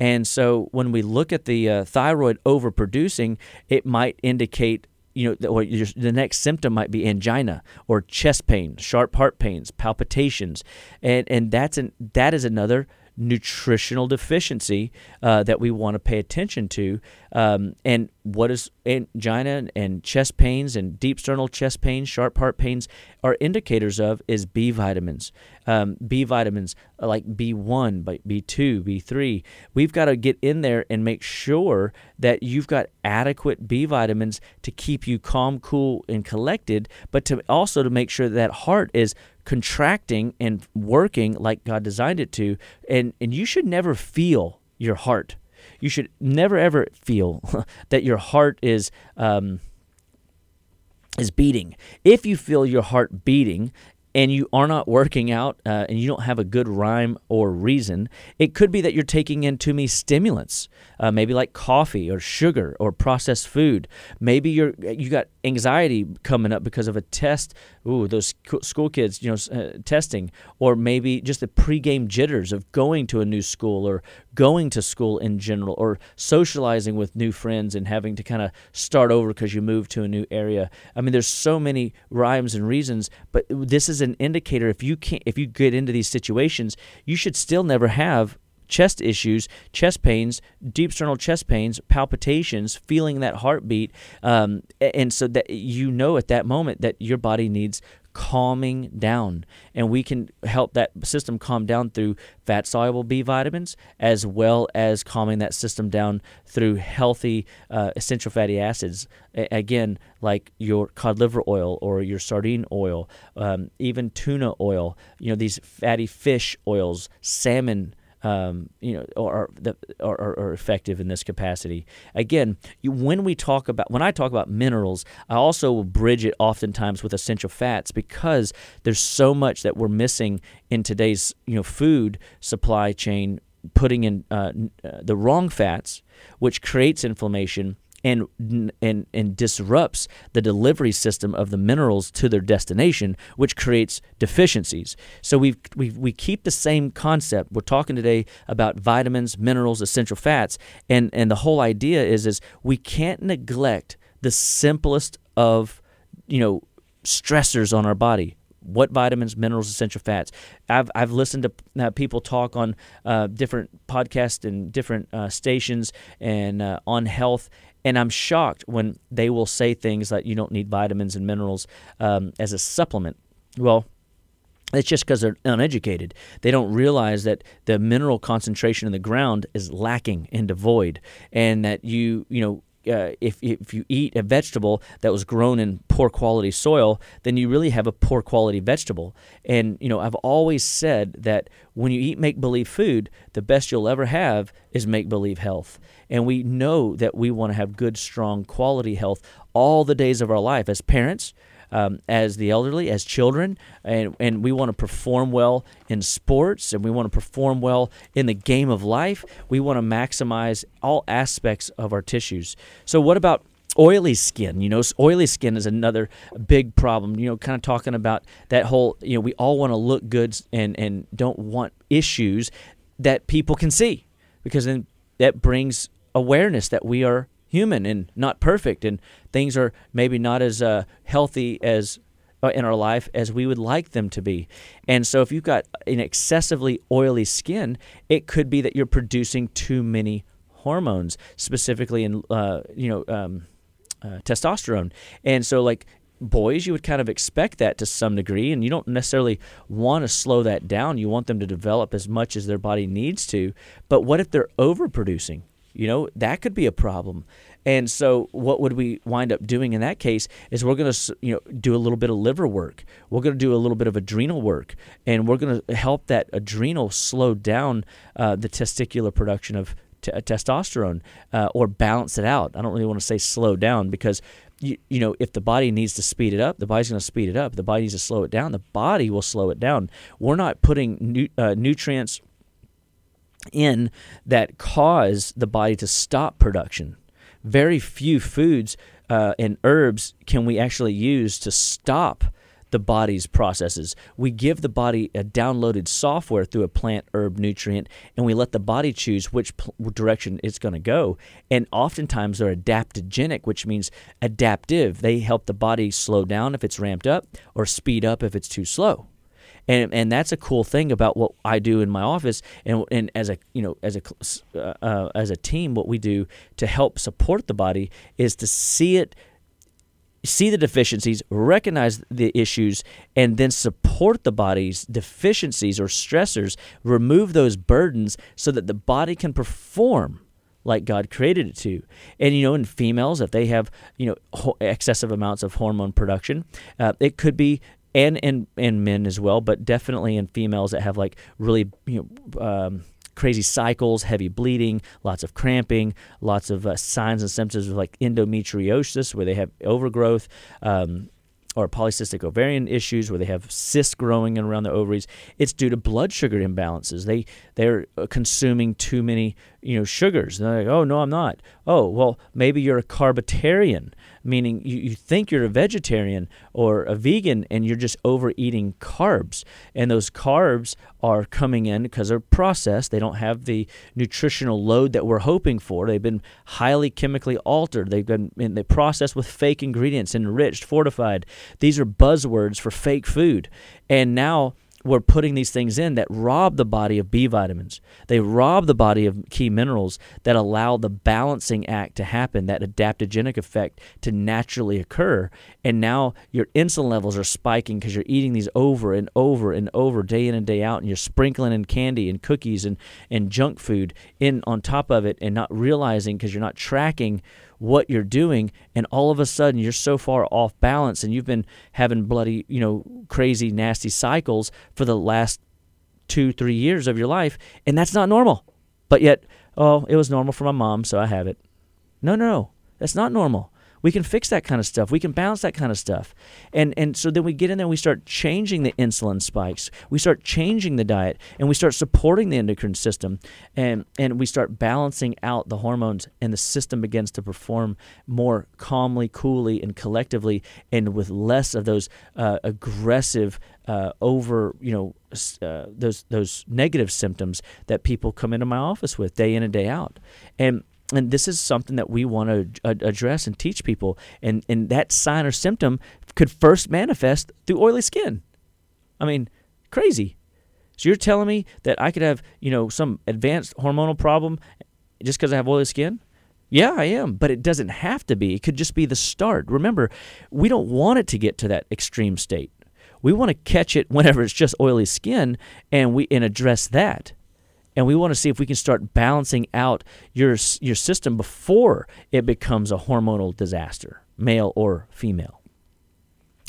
And so when we look at the uh, thyroid overproducing, it might indicate you know, or the next symptom might be angina or chest pain, sharp heart pains, palpitations, and and that's an that is another nutritional deficiency uh, that we want to pay attention to. Um, and what is angina and chest pains and deep sternal chest pains, sharp heart pains are indicators of is B vitamins. Um, B vitamins like B1, B2, B3. We've got to get in there and make sure that you've got adequate B vitamins to keep you calm, cool, and collected, but to also to make sure that, heart is contracting and working like God designed it to. And, and you should never feel your heart. You should never ever feel (laughs) that your heart is um, is beating. If you feel your heart beating and you are not working out uh, and you don't have a good rhyme or reason, it could be that you're taking in too many stimulants, uh, maybe like coffee or sugar or processed food. Maybe you're you got anxiety coming up because of a test. Ooh, those school kids, you know, uh, testing, or maybe just the pregame jitters of going to a new school or going to school in general, or socializing with new friends and having to kind of start over because you moved to a new area. I mean, there's so many rhymes and reasons, but this is an indicator. If you can't, if you get into these situations, you should still never have chest issues, chest pains, deep sternal chest pains, palpitations, feeling that heartbeat, um, and so that you know at that moment that your body needs calming down. And we can help that system calm down through fat soluble B vitamins as well as calming that system down through healthy uh, essential fatty acids. A- again, like your cod liver oil or your sardine oil, um, even tuna oil, you know, these fatty fish oils, salmon um, you know, are, are, effective in this capacity. Again, you, when we talk about, when I talk about minerals, I also bridge it oftentimes with essential fats because there's so much that we're missing in today's, you know, food supply chain, putting in uh, uh the wrong fats, which creates inflammation and and and disrupts the delivery system of the minerals to their destination, which creates deficiencies. So we we we keep the same concept. We're talking today about vitamins, minerals, essential fats, and and the whole idea is is we can't neglect the simplest of you know stressors on our body what vitamins, minerals, essential fats. I've, I've listened to uh, people talk on uh, different podcasts and different uh, stations and uh, on health, and I'm shocked when they will say things like you don't need vitamins and minerals um, as a supplement. Well, it's just because they're uneducated. They don't realize that the mineral concentration in the ground is lacking and devoid, and that you, you know, uh, if if you eat a vegetable that was grown in poor quality soil, then you really have a poor quality vegetable. And you know, I've always said that when you eat make believe food, the best you'll ever have is make believe health. And we know that we want to have good, strong, quality health all the days of our life as parents um, as the elderly, as children, and, and we want to perform well in sports and we want to perform well in the game of life. We want to maximize all aspects of our tissues. So, what about oily skin you know oily skin is another big problem you know kind of talking about that whole you know we all want to look good and and don't want issues that people can see because then that brings awareness that we are human and not perfect, and things are maybe not as uh, healthy as uh, in our life as we would like them to be. And so, if you've got an excessively oily skin, it could be that you're producing too many hormones, specifically in uh, you know um, uh, testosterone. And so, like boys, you would kind of expect that to some degree, and you don't necessarily want to slow that down. You want them to develop as much as their body needs to. But what if they're overproducing? You know, that could be a problem. And so, what would we wind up doing in that case is we're going to, you know, do a little bit of liver work. We're going to do a little bit of adrenal work, and we're going to help that adrenal slow down uh, the testicular production of t- testosterone uh, or balance it out. I don't really want to say slow down because you, you know, if the body needs to speed it up, the body's going to speed it up. The body needs to slow it down, the body will slow it down. We're not putting nu- uh, nutrients in that cause the body to stop production. Very few foods uh, and herbs can we actually use to stop the body's processes. We give the body a downloaded software through a plant herb nutrient, and we let the body choose which pl- direction it's going to go. And oftentimes they're adaptogenic, which means adaptive. They help the body slow down if it's ramped up or speed up if it's too slow and and that's a cool thing about what I do in my office and and as a you know as a uh, uh, as a team what we do to help support the body is to see it see the deficiencies recognize the issues and then support the body's deficiencies or stressors remove those burdens so that the body can perform like God created it to. And you know, in females, if they have you know ho- excessive amounts of hormone production, uh, it could be and and and men as well, but definitely in females that have like really you know. Um, crazy cycles, heavy bleeding, lots of cramping, lots of uh, signs and symptoms of like endometriosis, where they have overgrowth, um, or polycystic ovarian issues, where they have cysts growing around the ovaries. It's due to blood sugar imbalances. They they're uh, consuming too many you know sugars. And they're like, oh no, I'm not. Oh well, maybe you're a carbitarian meaning you, you think you're a vegetarian or a vegan and you're just overeating carbs. And those carbs are coming in because they're processed. They don't have the nutritional load that we're hoping for. They've been highly chemically altered. They've been they processed with fake ingredients, enriched, fortified. These are buzzwords for fake food. And now we're putting these things in that rob the body of B vitamins. They rob the body of key minerals that allow the balancing act to happen, that adaptogenic effect to naturally occur. And now your insulin levels are spiking because you're eating these over and over and over, day in and day out, and you're sprinkling in candy and cookies and, and junk food in on top of it and not realizing because you're not tracking what you're doing and all of a sudden you're so far off balance and you've been having bloody you know crazy nasty cycles for the last two three years of your life and that's not normal. But yet oh it was normal for my mom so i have it. No no that's not normal we can fix that kind of stuff. We can balance that kind of stuff. And and so then we get in there and we start changing the insulin spikes. We start changing the diet and we start supporting the endocrine system and and we start balancing out the hormones and the system begins to perform more calmly, coolly and collectively and with less of those uh, aggressive uh, over you know uh, those those negative symptoms that people come into my office with day in and day out and and this is something that we want to address and teach people. And and that sign or symptom could first manifest through oily skin. I mean crazy. So you're telling me that i could have you know some advanced hormonal problem just because i have oily skin? Yeah i am but it doesn't have to be. It could just be the start. Remember we don't want it to get to that extreme state. We want to catch it whenever it's just oily skin and we and address that and we want to see if we can start balancing out your your system before it becomes a hormonal disaster, male or female.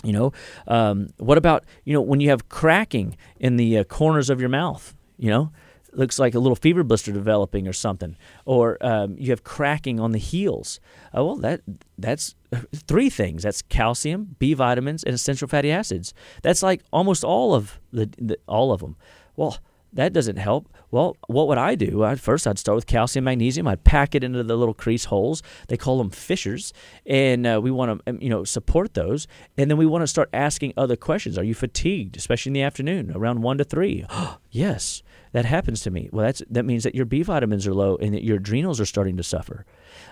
You know, um, what about you know when you have cracking in the uh, corners of your mouth? You know, looks like a little fever blister developing or something, or um, you have cracking on the heels. Uh, well, that that's three things. That's calcium, B vitamins, and essential fatty acids. That's like almost all of the, the all of them. Well, that doesn't help. Well, what would I do? I'd, first, I'd start with calcium, magnesium. I'd pack it into the little crease holes. They call them fissures, and uh, we want to, um, you know, support those. And then we want to start asking other questions. Are you fatigued, especially in the afternoon, around one to three? (gasps) yes, that happens to me. Well, that's that means that your B vitamins are low and that your adrenals are starting to suffer.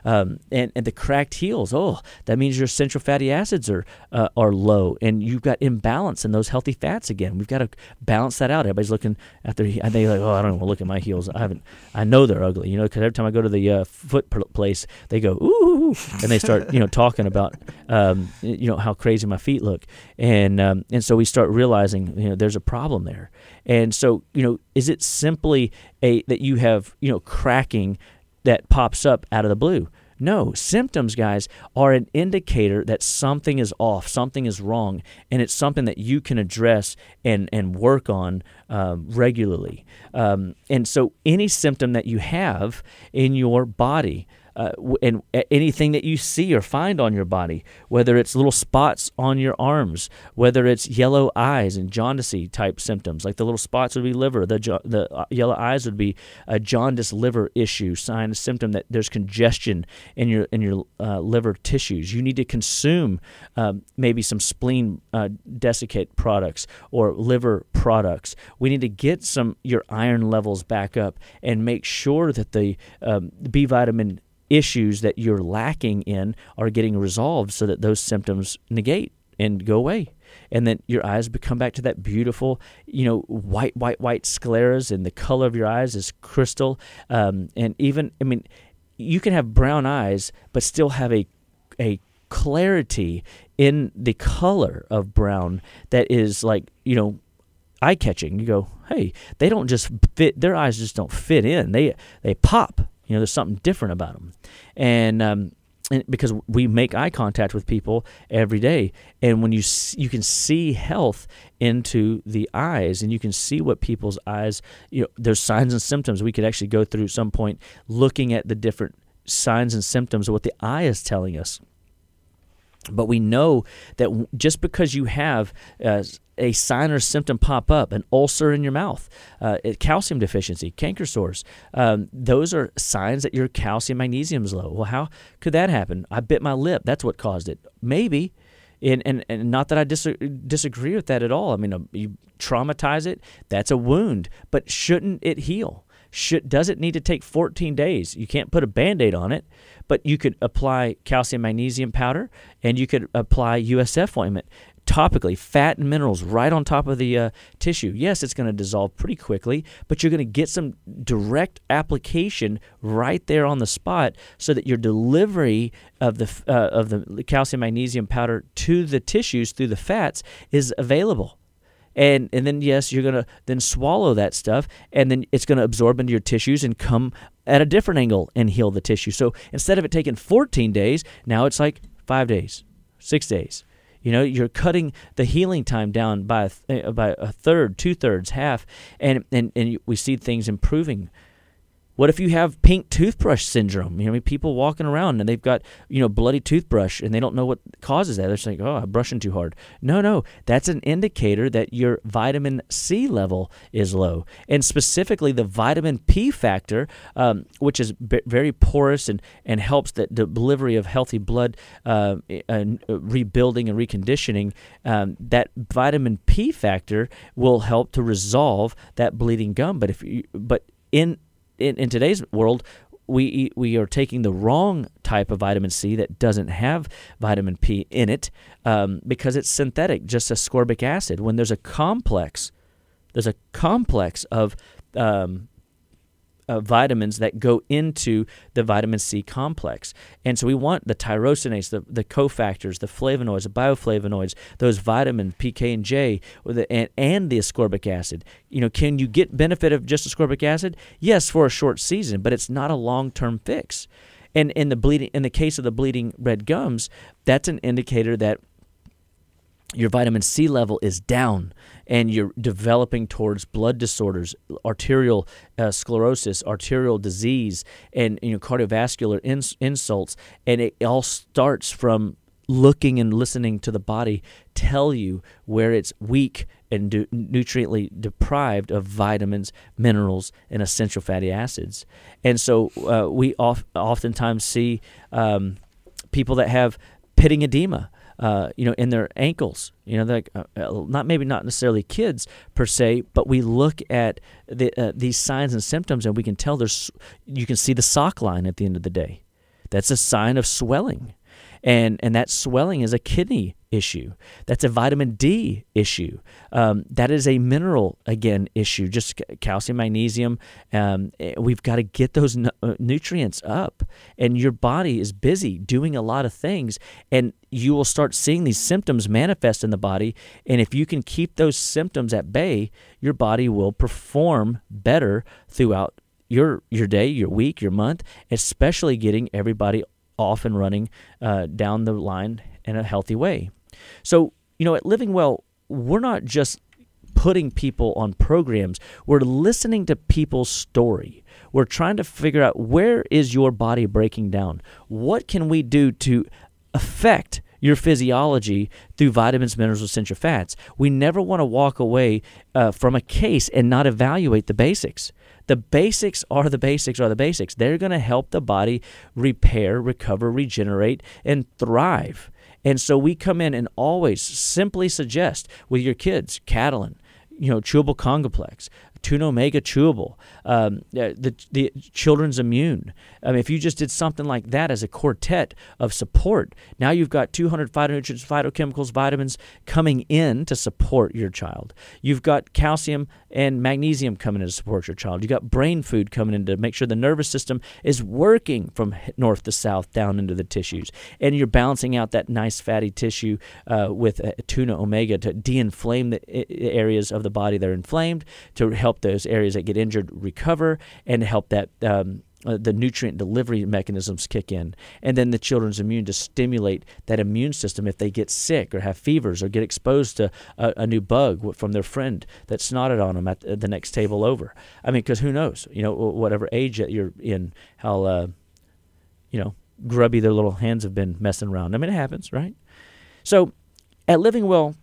Um, and, and the cracked heels, oh, that means your essential fatty acids are uh, are low, and you've got imbalance in those healthy fats again. We've got to balance that out. Everybody's looking after, and they like, oh, I don't to look at my heels. I haven't, I know they're ugly, you know, because every time I go to the uh, foot place, they go ooh, and they start, you know, talking about, um, you know, how crazy my feet look, and um, and so we start realizing, you know, there's a problem there, and so you know, is it simply a that you have, you know, cracking that pops up out of the blue. No, symptoms, guys, are an indicator that something is off, something is wrong, and it's something that you can address and, and work on um, regularly. Um, and so, any symptom that you have in your body, uh, and anything that you see or find on your body, whether it's little spots on your arms, whether it's yellow eyes and jaundice type symptoms, like the little spots would be liver, the the uh, yellow eyes would be a jaundice liver issue, sign, a symptom that there's congestion in your in your uh, liver tissues. You need to consume um, maybe some spleen uh, desiccate products or liver products. We need to get some your iron levels back up and make sure that the um, B vitamin issues that you're lacking in are getting resolved so that those symptoms negate and go away and then your eyes become back to that beautiful, you know, white, white, white scleras, and the color of your eyes is crystal. Um, and even, I mean, you can have brown eyes, but still have a a clarity in the color of brown that is like, you know, eye catching. You go, hey, they don't just fit; their eyes just don't fit in. They they pop you know, there's something different about them, and, um, and because we make eye contact with people every day, and when you you can see health into the eyes, and you can see what people's eyes, you know, there's signs and symptoms. We could actually go through some point looking at the different signs and symptoms of what the eye is telling us. But we know that just because you have uh, a sign or symptom pop up, an ulcer in your mouth, uh, calcium deficiency, canker sores, um, those are signs that your calcium magnesium is low. Well, how could that happen? I bit my lip. That's what caused it. Maybe. And, and, and not that I dis- disagree with that at all. I mean, uh, you traumatize it, that's a wound, but shouldn't it heal? Should, does it need to take 14 days? You can't put a band aid on it, but you could apply calcium magnesium powder and you could apply USF ointment topically, fat and minerals right on top of the uh, tissue. Yes, it's going to dissolve pretty quickly, but you're going to get some direct application right there on the spot, so that your delivery of the uh, of the calcium magnesium powder to the tissues through the fats is available and and then yes you're going to then swallow that stuff and then it's going to absorb into your tissues and come at a different angle and heal the tissue. So instead of it taking 14 days now it's like 5 days 6 days. You know you're cutting the healing time down by a th- uh, by a third two thirds half and and, and we see things improving what if you have pink toothbrush syndrome? You know, I mean, people walking around and they've got, you know, bloody toothbrush and they don't know what causes that. They're just like, oh, I'm brushing too hard. No, no, that's an indicator that your vitamin C level is low. And specifically the vitamin P factor, um, which is b- very porous and, and helps the delivery of healthy blood uh, and rebuilding and reconditioning, um, that vitamin P factor will help to resolve that bleeding gum. But if you, but in in, in today's world, we we are taking the wrong type of vitamin C that doesn't have vitamin P in it um, because it's synthetic, just ascorbic acid. When there's a complex, there's a complex of um, uh, vitamins that go into the vitamin C complex. And so we want the tyrosinase, the, the cofactors, the flavonoids, the bioflavonoids, those vitamins PK and J, and, and the ascorbic acid. You know, can you get benefit of just ascorbic acid? Yes, for a short season, but it's not a long term fix. And in the bleeding, in the case of the bleeding red gums, that's an indicator that your vitamin C level is down and you're developing towards blood disorders, arterial uh, sclerosis, arterial disease, and you know cardiovascular ins- insults, and it all starts from looking and listening to the body tell you where it's weak and du- nutriently deprived of vitamins, minerals, and essential fatty acids. And so uh, we oft- oftentimes see um, people that have pitting edema uh, you know, in their ankles. You know, like uh, uh, not maybe not necessarily kids per se, but we look at the, uh, these signs and symptoms, and we can tell there's. You can see the sock line at the end of the day. That's a sign of swelling and and that swelling is a kidney issue. That's a vitamin D issue. Um, that is a mineral again issue. Just calcium, magnesium. Um, eh, we've got to get those nu- uh, nutrients up, and your body is busy doing a lot of things, and you will start seeing these symptoms manifest in the body. And if you can keep those symptoms at bay, your body will perform better throughout your your day, your week, your month, especially getting everybody off and running uh, down the line in a healthy way. So, you know, at Living Well, we're not just putting people on programs, we're listening to people's story. We're trying to figure out where is your body breaking down? What can we do to affect your physiology through vitamins, minerals, essential fats. We never want to walk away uh, from a case and not evaluate the basics. The basics are the basics are the basics. They're going to help the body repair, recover, regenerate, and thrive. And so we come in and always simply suggest with your kids, Catalyn, you know, chewable Congaplex, Tuna Omega chewable, um, the the children's immune. I mean, if you just did something like that as a quartet of support, now you've got 200 phytonutrients, phytochemicals, vitamins coming in to support your child. You've got calcium and magnesium coming in to support your child. You've got brain food coming in to make sure the nervous system is working from north to south down into the tissues, and you're balancing out that nice fatty tissue uh, with tuna omega to de-inflame the areas of the body that are inflamed to help help those areas that get injured recover and help that um, uh, the nutrient delivery mechanisms kick in, and then the children's immune to stimulate that immune system if they get sick or have fevers or get exposed to a, a new bug from their friend that snotted on them at the next table over. I mean, because who knows? You know, whatever age that you're in, how uh, you know grubby their little hands have been messing around. I mean, it happens, right? So, at Living Well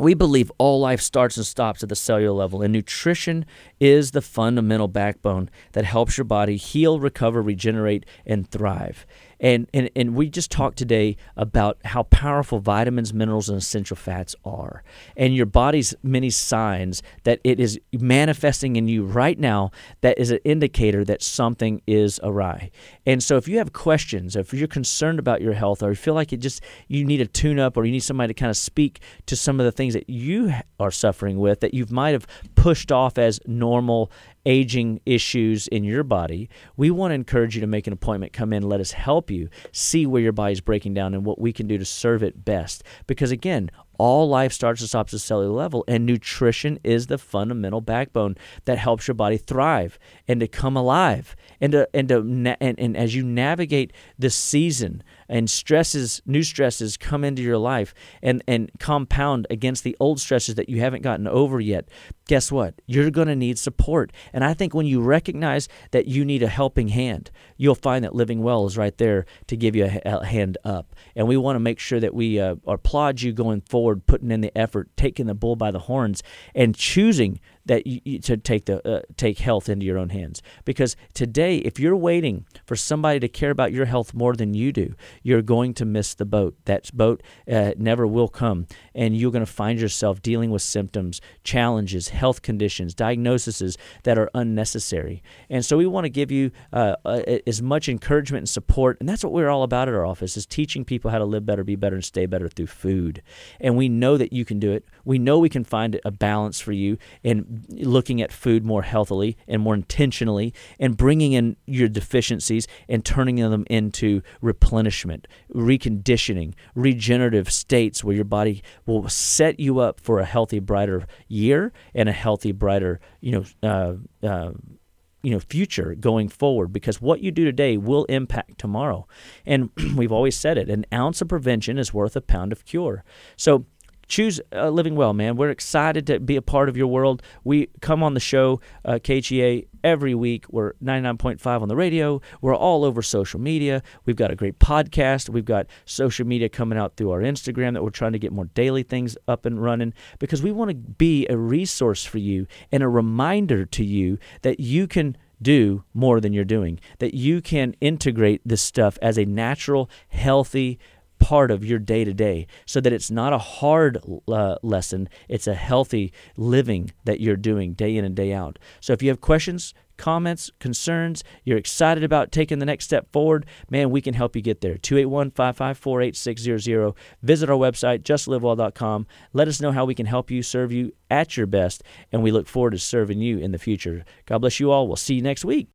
we believe all life starts and stops at the cellular level, and nutrition is the fundamental backbone that helps your body heal, recover, regenerate, and thrive. And, and, and we just talked today about how powerful vitamins, minerals, and essential fats are, and your body's many signs that it is manifesting in you right now that is an indicator that something is awry. And so, if you have questions, if you're concerned about your health, or you feel like it just you need a tune up, or you need somebody to kind of speak to some of the things that you are suffering with that you might have pushed off as normal aging issues in your body, we want to encourage you to make an appointment, come in, let us help you see where your body's breaking down and what we can do to serve it best. Because again, all life starts and stops at the cellular level, and nutrition is the fundamental backbone that helps your body thrive and to come alive. And to, and to and, and as you navigate the season and stresses, new stresses come into your life and and compound against the old stresses that you haven't gotten over yet. Guess what? You're going to need support. And I think when you recognize that you need a helping hand, you'll find that Living Well is right there to give you a, a hand up. And we want to make sure that we uh, applaud you going forward forward, putting in the effort, taking the bull by the horns, and choosing that you, you, to take the uh, take health into your own hands. Because today, if you're waiting for somebody to care about your health more than you do, you're going to miss the boat. That boat uh, never will come, and you're going to find yourself dealing with symptoms, challenges, health conditions, diagnoses that are unnecessary. And so we want to give you uh, uh, as much encouragement and support, and that's what we're all about at our office: is teaching people how to live better, be better, and stay better through food. And we know that you can do it. We know we can find a balance for you and looking at food more healthily and more intentionally and bringing in your deficiencies and turning them into replenishment, reconditioning, regenerative states where your body will set you up for a healthy, brighter year and a healthy, brighter, you know, uh, uh, you know future going forward because what you do today will impact tomorrow. And (clears throat) we've always said it an ounce of prevention is worth a pound of cure. So choose uh, living well, man. We're excited to be a part of your world. We come on the show, uh, KGA, every week. We're 99.5 on the radio. We're all over social media. We've got a great podcast. We've got social media coming out through our Instagram that we're trying to get more daily things up and running because we want to be a resource for you and a reminder to you that you can do more than you're doing, that you can integrate this stuff as a natural, healthy, part of your day to day so that it's not a hard uh, lesson, it's a healthy living that you're doing day in and day out. So if you have questions, comments, concerns, you're excited about taking the next step forward, man, we can help you get there. 281 554 8600. Visit our website, justlivewell.com. Let us know how we can help you, serve you at your best, and we look forward to serving you in the future. God bless you all. We'll see you next week.